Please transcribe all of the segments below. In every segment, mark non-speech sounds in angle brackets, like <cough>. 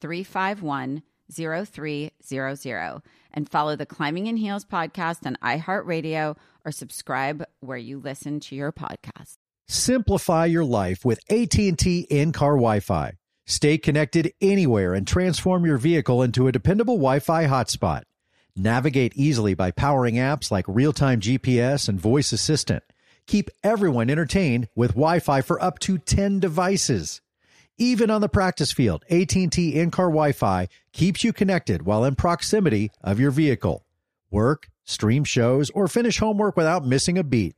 351 0300 and follow the Climbing in Heels podcast on iHeartRadio or subscribe where you listen to your podcast. Simplify your life with AT&T in-car Wi-Fi. Stay connected anywhere and transform your vehicle into a dependable Wi-Fi hotspot. Navigate easily by powering apps like real-time GPS and voice assistant. Keep everyone entertained with Wi-Fi for up to 10 devices. Even on the practice field, AT&T in-car Wi-Fi keeps you connected while in proximity of your vehicle. Work, stream shows, or finish homework without missing a beat.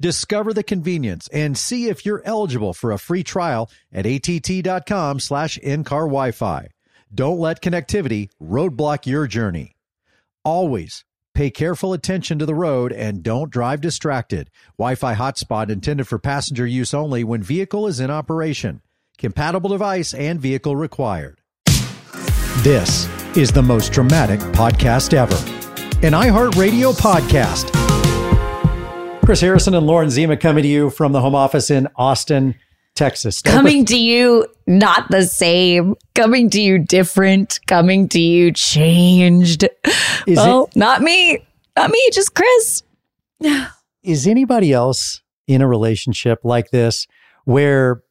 Discover the convenience and see if you're eligible for a free trial at att.com slash in-car Wi-Fi. Don't let connectivity roadblock your journey. Always pay careful attention to the road and don't drive distracted. Wi-Fi hotspot intended for passenger use only when vehicle is in operation. Compatible device and vehicle required. This is the most dramatic podcast ever. An iHeartRadio podcast. Chris Harrison and Lauren Zima coming to you from the home office in Austin, Texas. coming to you not the same, coming to you different, coming to you changed. Is well, oh, not me, not me, just Chris. <sighs> is anybody else in a relationship like this where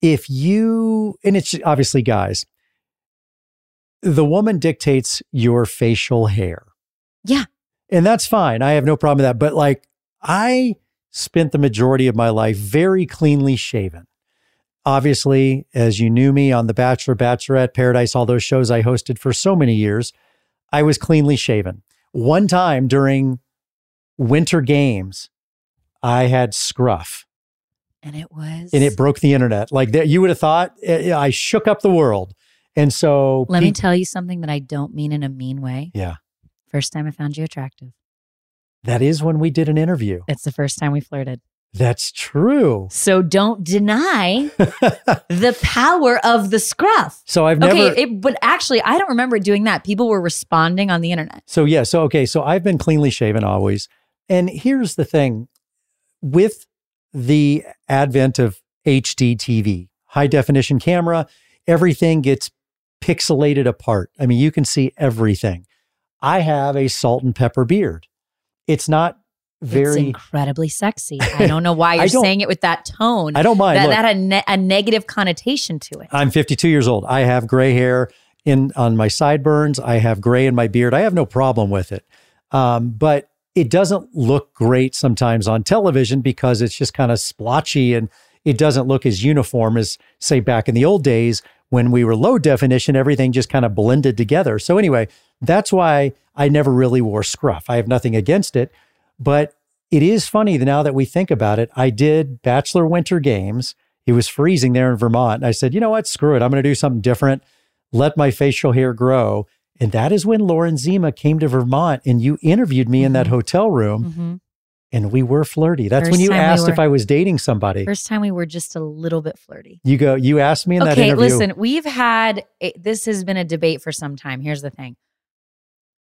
if you and it's obviously guys the woman dictates your facial hair. Yeah. and that's fine. I have no problem with that. But like i spent the majority of my life very cleanly shaven. Obviously as you knew me on the bachelor bachelorette paradise all those shows i hosted for so many years i was cleanly shaven. One time during winter games i had scruff And it was. and it broke the internet. Like that, you would have thought eh, I shook up the world. And so, Let me tell you something that I don't mean in a mean way. yeah, First time I found you attractive. that is when we did an interview. It's the first time we flirted. That's true. So don't deny <laughs> the power of the scruff. So I've never. Okay, it, but actually, I don't remember doing that. People were responding on the internet. so yeah, so okay, so I've been cleanly shaven always. And here's the thing: with the advent of HD TV, high definition camera, everything gets pixelated apart. I mean, you can see everything. I have a salt and pepper beard. It's not it's very. incredibly sexy. <laughs> I don't know why you're saying it with that tone. I don't mind. that, Look, that had a, ne- a negative connotation to it. I'm 52 years old. I have gray hair in on my sideburns. I have gray in my beard. I have no problem with it. Um, but it doesn't look great sometimes on television because it's just kind of splotchy and it doesn't look as uniform as say back in the old days when we were low definition, everything just kind of blended together. So anyway, that's why I never really wore scruff. I have nothing against it, but it is funny that now that we think about it. I did Bachelor Winter Games. It was freezing there in Vermont. And I said, you know what? Screw it. I'm going to do something different. Let my facial hair grow. And that is when Lauren Zima came to Vermont and you interviewed me in that hotel room hmm and we were flirty. That's when you time we asked if I was dating somebody. First time we were just a little bit flirty. You go, you asked me in that Okay, interview. listen, we've had it, this has been a debate for some time. Here's the thing.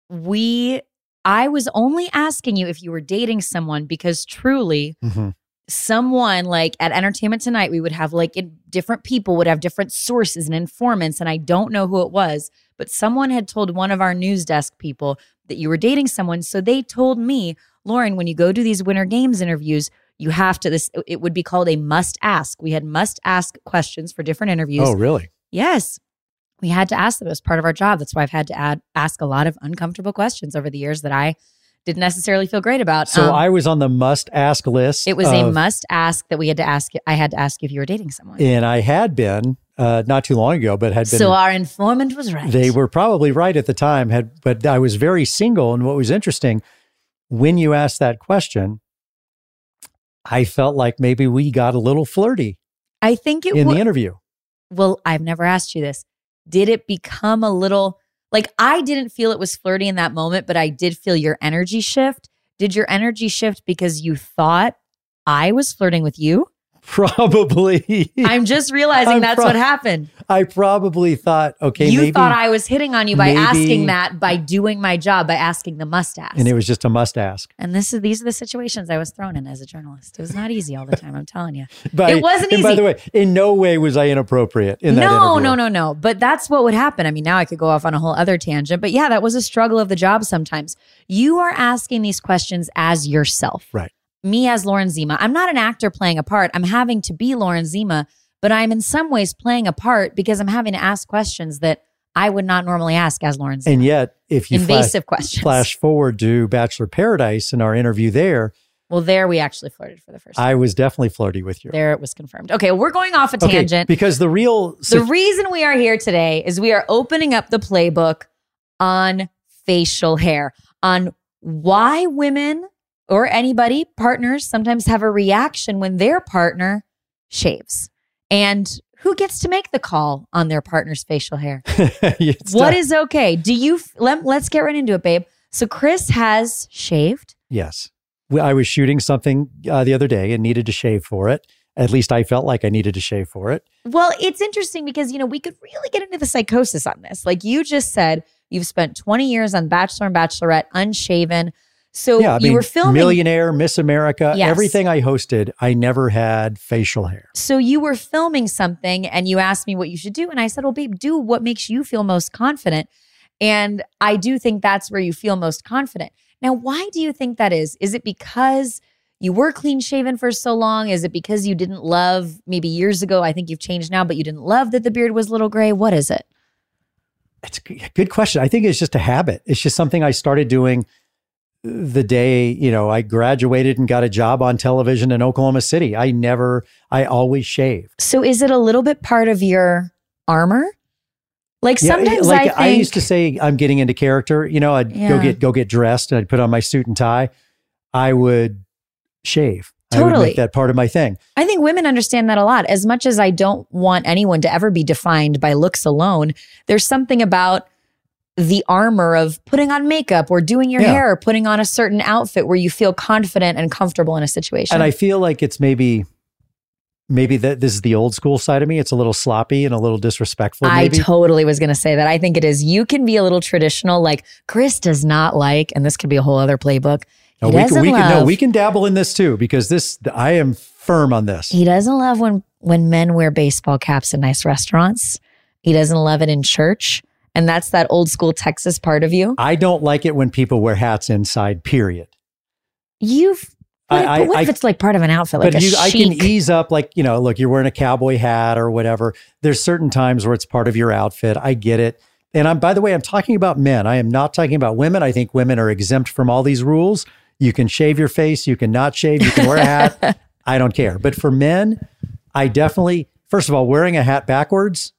We I was only asking you if you were dating someone because truly Mhm. Someone like at Entertainment Tonight, we would have like different people would have different sources and informants, and I don't know who it was, but someone had told one of our news desk people that you were dating someone. So they told me, Lauren, when you go do these Winter Games interviews, you have to this. It would be called a must ask. We had must ask questions for different interviews. Oh, really? Yes. We had to ask them as part of our job. That's why I've had to add, ask a lot of uncomfortable questions over the years that I didn't necessarily feel great about. So Um, I was on the must ask list. it was a must ask that we had to ask. I had to ask if you were dating someone. And I had been uh, not too long ago, but had been. so our informant was right. they were probably right at the time. Had but I was very single, and what was interesting when you asked that question, I felt like maybe we got a little flirty I think it in wa- the interview. well, I've never asked you this. Did it become a little like I didn't feel it was flirty in that moment, but I did feel your energy shift? Did your energy shift because you thought I was flirting with you? <laughs> Probably, I'm just realizing I'm that's what happened. I probably thought, okay, you maybe, thought I was hitting on you by maybe- asking that, by doing my job, by asking the must ask. and it was just a must ask. And this is these are the situations I was thrown in as a journalist. It was not easy all the time. I'm telling you. <laughs> But It wasn't and By the way, in no way was I inappropriate in that no, no, no, no. But that's what would happen. I mean, now I could go off on a whole other tangent. But yeah, that was a struggle of the job sometimes. You are asking these questions as yourself. Right. Me as Lauren Zima. I'm not an actor playing a part. I'm having to be Lauren Zima, but I'm in some ways playing a part because I'm having to ask questions that I would not normally ask as Lauren And yet, if you flash, Invasive questions. flash forward to Bachelor Paradise in our interview there, Well, there we actually flirted for the first time. I was definitely flirty with you. There it was confirmed. Okay, we're going off a Okay, tangent. because the real the reason we are here today is we are opening up the playbook on facial hair, on why women or anybody, partners, sometimes have a reaction when their partner shaves. And who gets to make the call on their partner's facial hair? <laughs> What is okay? Do you let, let's get right into it, babe. So Chris has shaved. Yes. I was shooting something uh, the other day and needed to shave for it. At least I felt like I needed to shave for it. Well, it's interesting because, you know, we could really get into the psychosis on this. Like you just said, you've spent 20 years on Bachelor and Bachelorette unshaven. So yeah, I you mean, were filming. Millionaire, Miss America, Yes. everything I hosted, I never had facial hair. so you were filming something and you asked me what you should do. And I said, well, babe, do what makes you feel most confident. And I do think that's where you feel most confident. Now, why do you think that is? Is it because you were clean shaven for so long? Is it because you didn't love maybe years ago? I think you've changed now, but you didn't love that the beard was a little gray. What is it? It's a good question. I think it's just a habit. It's just something I started doing the day, you know, I graduated and got a job on television in Oklahoma City. I never, I always shave. So is it a little bit part of your armor? Like Yeah, sometimes like I think used to say, I'm getting into character. You know, I'd go get go get dressed and I'd put on my suit and tie. I would shave. I would Totally. make that part of my thing. I think women understand that a lot. As much as I don't want anyone to ever be defined by looks alone, there's something about the armor of putting on makeup or doing your Yeah. hair or putting on a certain outfit where you feel confident and comfortable in a situation. And I feel like it's maybe, maybe that this is the old school side of me. It's a little sloppy and a little disrespectful. I totally was going to say that. I think it is. You can be a little traditional, like Chris does not like, and this could be a whole other playbook. No, He we can, we can, no, we can dabble in this too because this, I am firm on this. He doesn't love when when men wear baseball caps in nice restaurants. He doesn't love it in church. And that's that old school Texas part of you. I don't like it when people wear hats inside, period. You've I- but, I- but what if it's like part of an outfit, like but you, I can ease up, like, you know, look, you're wearing a cowboy hat or whatever. There's certain times where it's part of your outfit. I get it. And I'm, by the way, I'm talking about men. I am not talking about women. I think women are exempt from all these rules. You can shave your face, you can not shave, you can wear a hat. <laughs> I don't care. But for men, I definitely, first of all, wearing a hat backwards,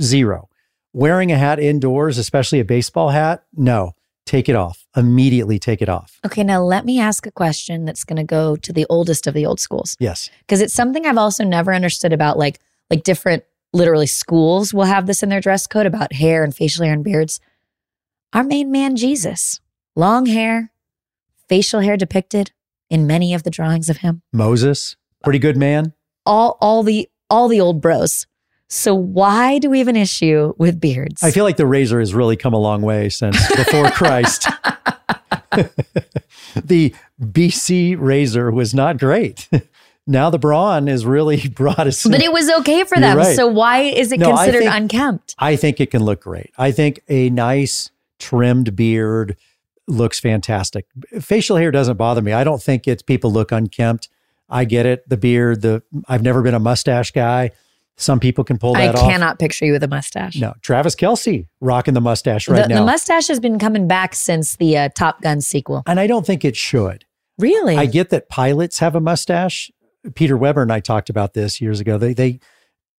zero. Wearing a hat indoors, especially a baseball hat, no. Take it off. Immediately take it off. Okay, now let me ask a question that's going to go to the oldest of the old schools Yes. because it's something I've also never understood about like like different literally schools will have this in their dress code about hair and facial hair and beards. our main man, Jesus. Long hair, facial hair depicted in many of the drawings of him. Moses, pretty good man. All, all the, all the old bros. So why do we have an issue with beards? I feel like the razor has really come a long way since <laughs> before Christ. <laughs> the BC razor was not great. now the Braun is really <laughs> brought us. but it was okay for them. right. So why is it No, I considered think- unkempt? I think it can look great. I think a nice trimmed beard looks fantastic. Facial hair doesn't bother me. I don't think it's people look unkempt. I get it. The beard, the I've never been a mustache guy. Some people can pull I that off. cannot picture you with a mustache. No, Travis Kelce rocking the mustache right the, now. the mustache has been coming back since the uh, Top Gun sequel. and I don't think it should. Really? I get that pilots have a mustache. Peter Weber and I talked about this years ago. They they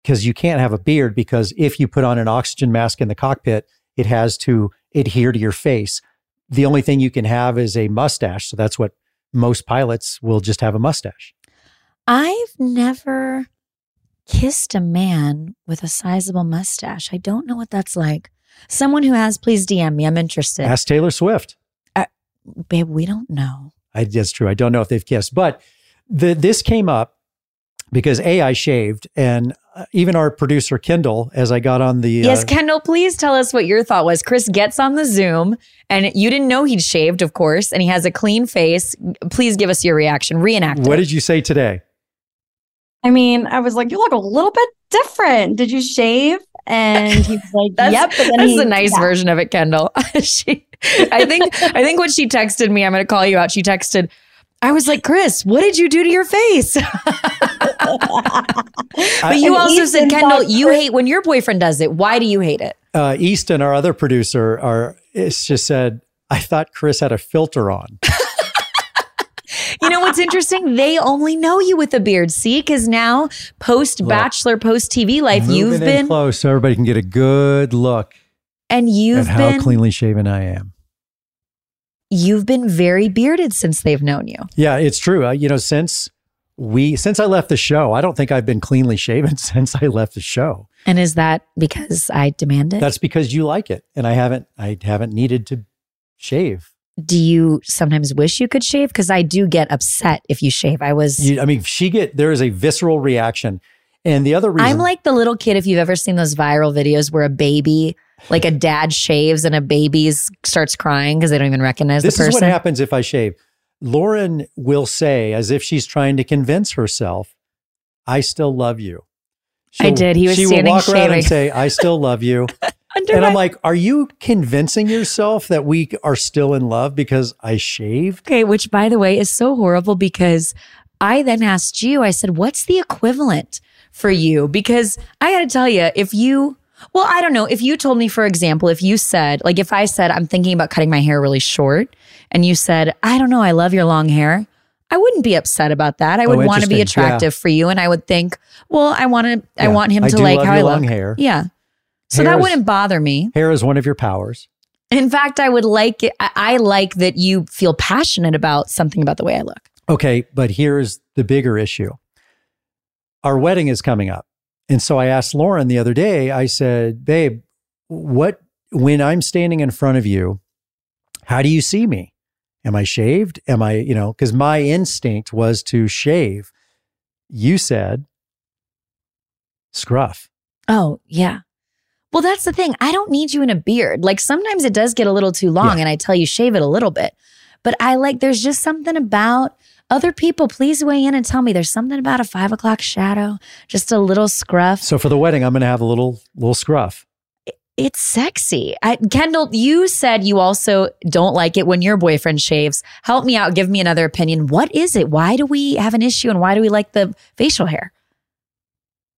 because you can't have a beard because if you put on an oxygen mask in the cockpit, it has to adhere to your face. The only thing you can have is a mustache. So that's what most pilots will just have a mustache. I've never kissed a man with a sizable mustache. I don't know what that's like. Someone who has, please DM me. I'm interested. Ask Taylor Swift. Babe, we don't know. I, that's true. I don't know if they've kissed, but the, this came up because A, I shaved, and uh, even our producer, Kendall, as I got on the. Yes, uh, Kendall, please tell us what your thought was. Chris gets on the Zoom and you didn't know he'd shaved, of course, and he has a clean face. Please give us your reaction. Reenact what it. did you say today? I mean, I was like, you look a little bit different. Did you shave? And he was <laughs> like, That's- yep. But then That's he, the nice yeah. version of it, Kendall. <laughs> she, I think, I think when she texted me, I'm going to call you out. She texted, I was like, Chris, what did you do to your face? <laughs> but you And also said, Kendall, you Chris- hate when your boyfriend does it. Why do you hate it? uh, Easton, our other producer, our it's just said, I thought Chris had a filter on. You know what's interesting? They only know you with a beard. See, because now post bachelor, post TV life, you've in been close so everybody can get a good look and you've how been cleanly shaven I am. you've been very bearded since they've known you. Yeah, it's true. Uh, you know, since we since I left the show, I don't think I've been cleanly shaven <laughs> since I left the show. And is that because I demand it? That's because you like it, and I haven't. I haven't needed to shave. Do you sometimes wish you could shave? Because I do get upset if you shave. I was. You, I mean, she get there is a visceral reaction, and the other reason I'm like the little kid. If you've ever seen those viral videos where a baby, like a dad, shaves and a baby starts crying because they don't even recognize this the is person. what happens if I shave. Lauren will say, as if she's trying to convince herself, "I still love you." I did. He was she standing will walk around and say, "I still love you." <laughs> Under and I'm like, "Are you convincing yourself that we are still in love because I shaved?" Okay, which by the way is so horrible because I then asked you, I said, what's the equivalent for you? Because I got to tell you, if you, well, I don't know, if you told me, for example, if you said, like, if I said, I'm thinking about cutting my hair really short, and you said, I don't know, I love your long hair. I wouldn't be upset about that. I Oh, would want to be attractive for you, and I would think, well, I want to, I want him I to like love how your I long look. hair. Yeah, so Hair that is- wouldn't bother me. Hair is one of your powers. In fact, I would like it. I I like that you feel passionate about something about the way I look. Okay, but here's the bigger issue. Our wedding is coming up. And so I asked Lauren the other day, I said, babe, what, when I'm standing in front of you, how do you see me? Am I shaved? Am I, you know, because my instinct was to shave. You said scruff. Oh, yeah. Well, that's the thing. I don't need you in a beard. Like sometimes it does get a little too long Yeah. and I tell you shave it a little bit. But I like, there's just something about other people. Please weigh in and tell me there's something about a five o'clock shadow, just a little scruff. So for the wedding, I'm going to have a little, little scruff. It's sexy. I, Kendall, you said you also don't like it when your boyfriend shaves. Help me out. Give me another opinion. What is it? Why do we have an issue and why do we like the facial hair?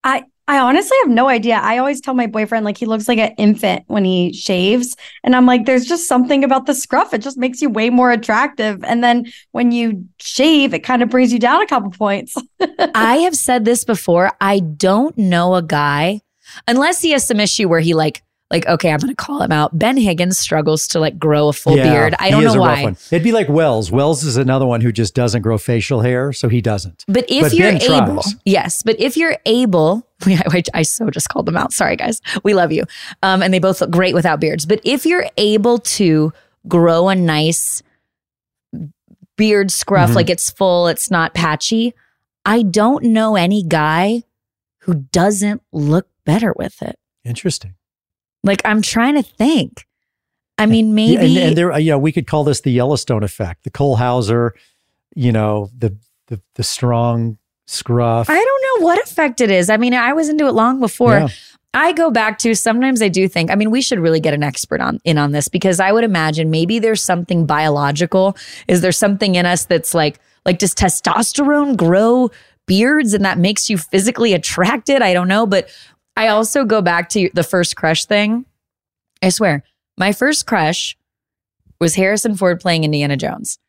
I I honestly have no idea. I always tell my boyfriend like he looks like an infant when he shaves, and I'm like, there's just something about the scruff. It just makes you way more attractive. And then when you shave, it kind of brings you down a couple points. <laughs> I have said this before. I don't know a guy, unless he has some issue where he like like, okay, I'm going to call him out. Ben Higgins struggles to like grow a full Yeah, beard. I don't know why. It'd be like Wells. Wells is another one who just doesn't grow facial hair, so he doesn't. But if But you're Ben able, tries. yes, but if you're able, <laughs> I, I so just called them out. Sorry, guys. We love you. Um, and they both look great without beards. But if you're able to grow a nice beard scruff, Mhm. like it's full, it's not patchy, I don't know any guy who doesn't look better with it. Interesting. Like I'm trying to think. I mean, maybe Yeah, and, and there, uh, you know, we could call this the Yellowstone effect, the Cole Hauser, you know, the the, the strong scruff. I don't know what effect it is. I mean, I was into it long before. Yeah. I go back to sometimes I do think, I mean, we should really get an expert on in on this because I would imagine maybe there's something biological. Is there something in us that's like, like does testosterone grow beards and that makes you physically attracted? I don't know. But I also go back to the first crush thing. I swear, my first crush was Harrison Ford playing Indiana Jones.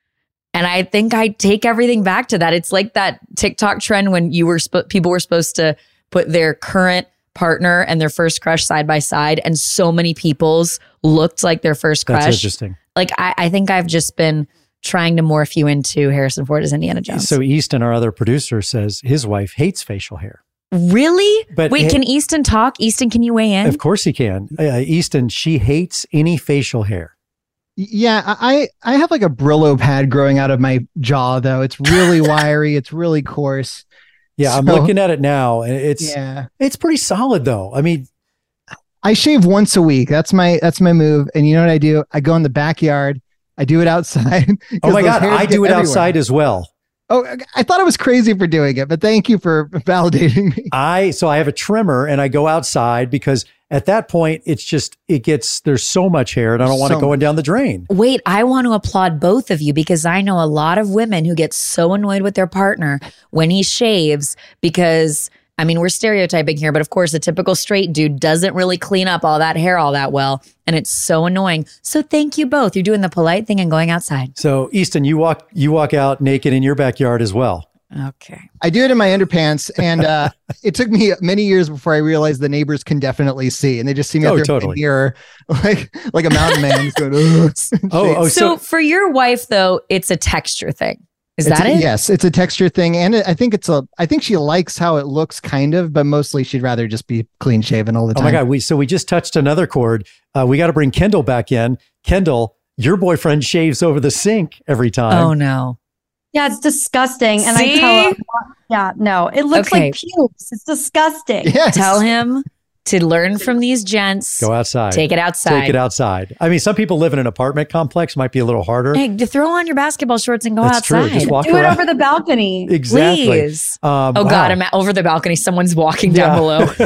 And I think I take everything back to that. It's like that TikTok trend when you were sp- people were supposed to put their current partner and their first crush side by side, and so many people's looked like their first That's crush. interesting. Like I, I think I've just been trying to morph you into Harrison Ford as Indiana Jones. So Easton, our other producer, says his wife hates facial hair. Really? But Wait, it- can Easton talk? Easton, can you weigh in? Of course he can. Uh, Easton, she hates any facial hair. Yeah, I I have like a Brillo pad growing out of my jaw though. It's really <laughs> wiry. It's really coarse. Yeah, I'm looking at it now, and it's Yeah. it's pretty solid though. I mean, I shave once a week. That's my that's my move. And you know what I do? I go in the backyard. I do it outside. <laughs> Oh my god, I do it everywhere. outside as well. Oh, I thought I was crazy for doing it, but thank you for <laughs> validating me. I so I have a trimmer and I go outside because at that point it's just it gets there's so much hair and I don't want So it going down the drain. Wait, I want to applaud both of you because I know a lot of women who get so annoyed with their partner when he shaves because I mean, we're stereotyping here, but of course, a typical straight dude doesn't really clean up all that hair all that well. And it's so annoying. So thank you both. You're doing the polite thing and going outside. So Easton, you walk you walk out naked in your backyard as well. Okay. I do it in my underpants, and uh, <laughs> it took me many years before I realized the neighbors can definitely see, and they just see me Oh, out there totally. in the mirror, <laughs> like like a mountain man. Going, Oh, oh, So, so, for your wife, though, it's a texture thing. Is It's that a- it? Yes, it's a texture thing, and it, I think it's a. I think she likes how it looks, kind of, but mostly she'd rather just be clean shaven all the time. oh my god, we so we just touched another chord. Uh, we got to bring Kendall back in. Kendall, your boyfriend shaves over the sink every time. Oh, no. Yeah, it's disgusting. And See? I tell him, yeah, no, it looks Okay. like pubes. It's disgusting. Yes. Tell him to learn from these gents. Go outside. Take it outside. Take it outside. I mean, some people live in an apartment complex. Might be a little harder. Hey, to throw on your basketball shorts and go That's true. outside. Just walk Do it over the balcony. exactly. Please. Um, Oh wow. God, I'm at, over the balcony. Someone's walking down below. <laughs>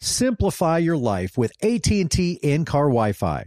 Simplify your life with AT&T in-car Wi-Fi.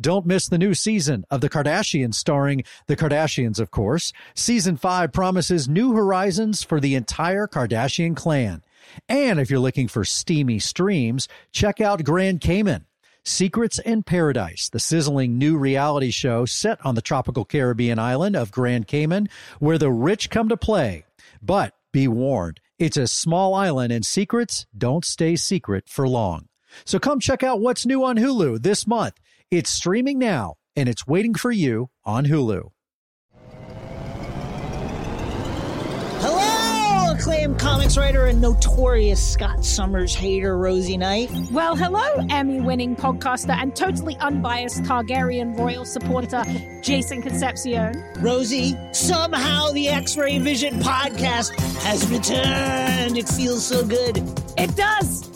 Don't miss the new season of The Kardashians, starring The Kardashians, of course. Season 5 promises new horizons for the entire Kardashian clan. And if you're looking for steamy streams, check out Grand Cayman. Secrets in Paradise, the sizzling new reality show set on the tropical Caribbean island of Grand Cayman, where the rich come to play. But be warned, It's a small island and secrets don't stay secret for long. So come check out what's new on Hulu this month. It's streaming now and it's waiting for you on Hulu. Hello, acclaimed comics writer and notorious Scott Summers hater, Rosie Knight. Well, hello, Emmy winning podcaster and totally unbiased Targaryen royal supporter, Jason Concepcion. Rosie, somehow the X Ray Vision podcast has returned. It feels so good. It does.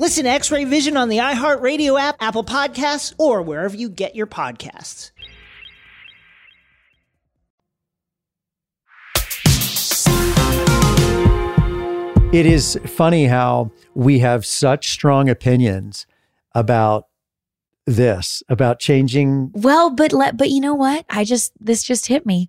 Listen to X Ray Vision on the iHeartRadio app, Apple Podcasts, or wherever you get your podcasts. It is funny how we have such strong opinions about this, about changing. Well, but let but you know what? I just this just hit me.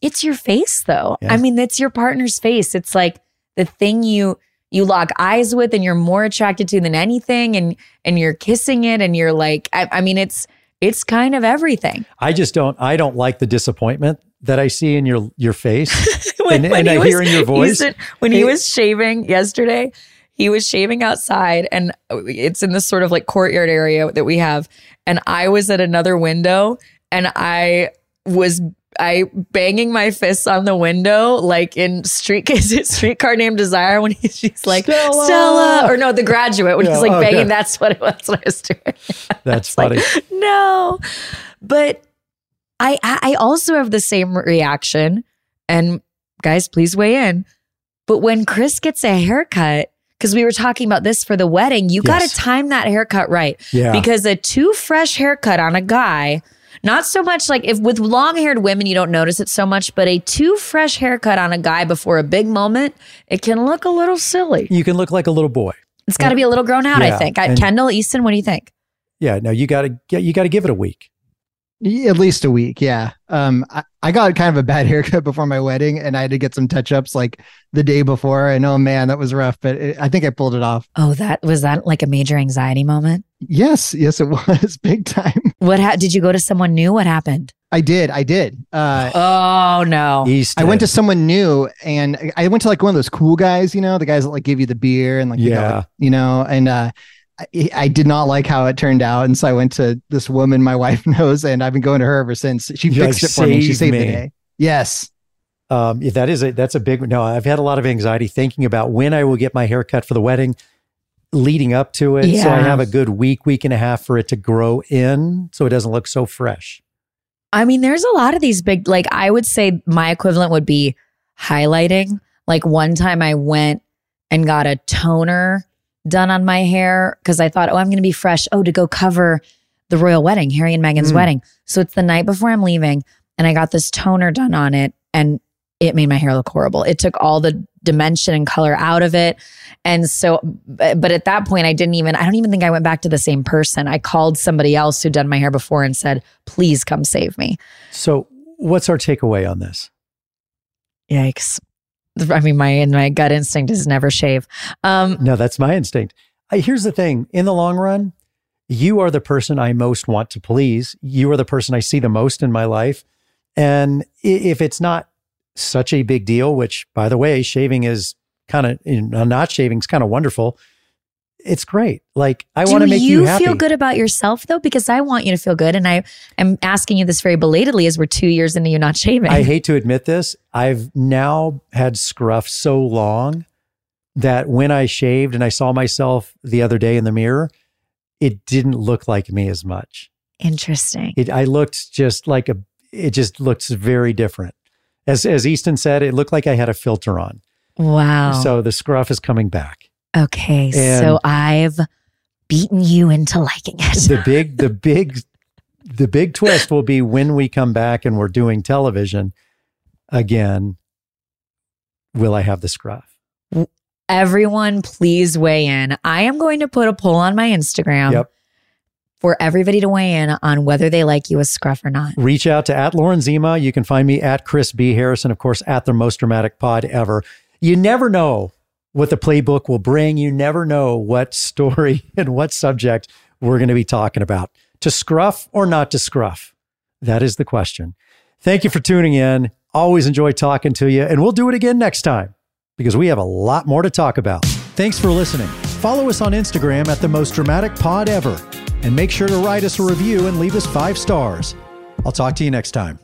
It's your face though. Yeah. I mean, it's your partner's face. It's like the thing you you lock eyes with and you're more attracted to than anything and and you're kissing it and you're like I, I mean it's it's kind of everything. I just don't. I don't like the disappointment that I see in your your face <laughs> and, When and I was- hear in your voice. said- when he was shaving yesterday, he was shaving outside and uh, it's in this sort of like courtyard area that we have. And I was at another window and I was I banging my fists on the window like in street <laughs> is it streetcar named Desire when he, she's like Stella! Stella. or no the graduate when Yeah, he's like oh, okay. banging that's what it was what I was doing. <laughs> That's like, funny. no. But I I I also have the same reaction. And guys, please weigh in. But when Chris gets a haircut, because we were talking about this for the wedding, you got to time that haircut right. Yeah. Because a too fresh haircut on a guy, not so much like if with long haired women, you don't notice it so much, but a too fresh haircut on a guy before a big moment, it can look a little silly. you can look like a little boy. It's got to be a little grown out, Yeah, I think. I, and- Kendall Easton, what do you think? Yeah. No, you got to get. You got to give it a week. At least a week, yeah. Um, I, I got kind of a bad <laughs> haircut before my wedding, and I had to get some touch ups like the day before. And oh man, that was rough, but it, I think I pulled it off. Oh, that was that like a major anxiety moment? Yes, yes, it <laughs> was big time. What ha- did you go to someone new? What happened? I did, I did. Uh, Oh no. East. I went to someone new, and I went to like one of those cool guys, you know, the guys that like give you the beer and like, you know, Yeah. like, you know, and uh, I, I did not like how it turned out, and so I went to this woman my <laughs> wife knows, and I've been going to her ever since. She You're fixed like, it for me. She saved me." the day. Yes. Um, yeah, that is a that's a big no. I've had a lot of anxiety thinking about when I will get my hair cut for the wedding, leading up to it. So I have a good week, week and a half for it to grow in, so it doesn't look so fresh. I mean, there's a lot of these big, like, I would say my equivalent would be highlighting. Like, one time I went and got a toner done on my hair because I thought, oh, I'm going to be fresh. Oh, to go cover the royal wedding, Harry and Meghan's Mm. wedding. So it's the night before I'm leaving, and I got this toner done on it, and it made my hair look horrible. It took all the dimension and color out of it. And so, but but at that point, I didn't even, I don't even think I went back to the same person. I called somebody else who'd done my hair before and said, please come save me. So, what's our takeaway on this? Yikes. I mean, my my gut instinct is never shave. Um, No, that's my instinct. I, here's the thing: in the long run, you are the person I most want to please. You are the person I see the most in my life, and if it's not such a big deal, which, by the way, shaving is kind of you know, not shaving is kind of wonderful. It's great. Like I want to make you, you happy. feel good about yourself though? Because I want you to feel good, and I am asking you this very belatedly as we're two years into you not shaving. I hate to admit this. I've now had scruff so long that when I shaved and I saw myself the other day in the mirror, it didn't look like me as much. Interesting. It I looked just like a it just looks very different. As as Easton said, it looked like I had a filter on. Wow. So the scruff is coming back. Okay, so I've beaten you into liking it. The big the big the big twist will be when we come back and we're doing television again. Will I have the scruff? Everyone, please weigh in. I am going to put a poll on my Instagram Yep. for everybody to weigh in on whether they like you as Scruff or not. Reach out to at Lauren Zima. You can find me at Chris B. Harrison, of course, at the most dramatic pod ever. You never know what the playbook will bring. You never know what story <laughs> and what subject we're going to be talking about. To scruff or not to scruff? That is the question. Thank you for tuning in. Always enjoy talking to you, and we'll do it again next time because we have a lot more to talk about. Thanks for listening. Follow us on Instagram at the most dramatic pod ever, and make sure to write us a review and leave us five stars. I'll talk to you next time.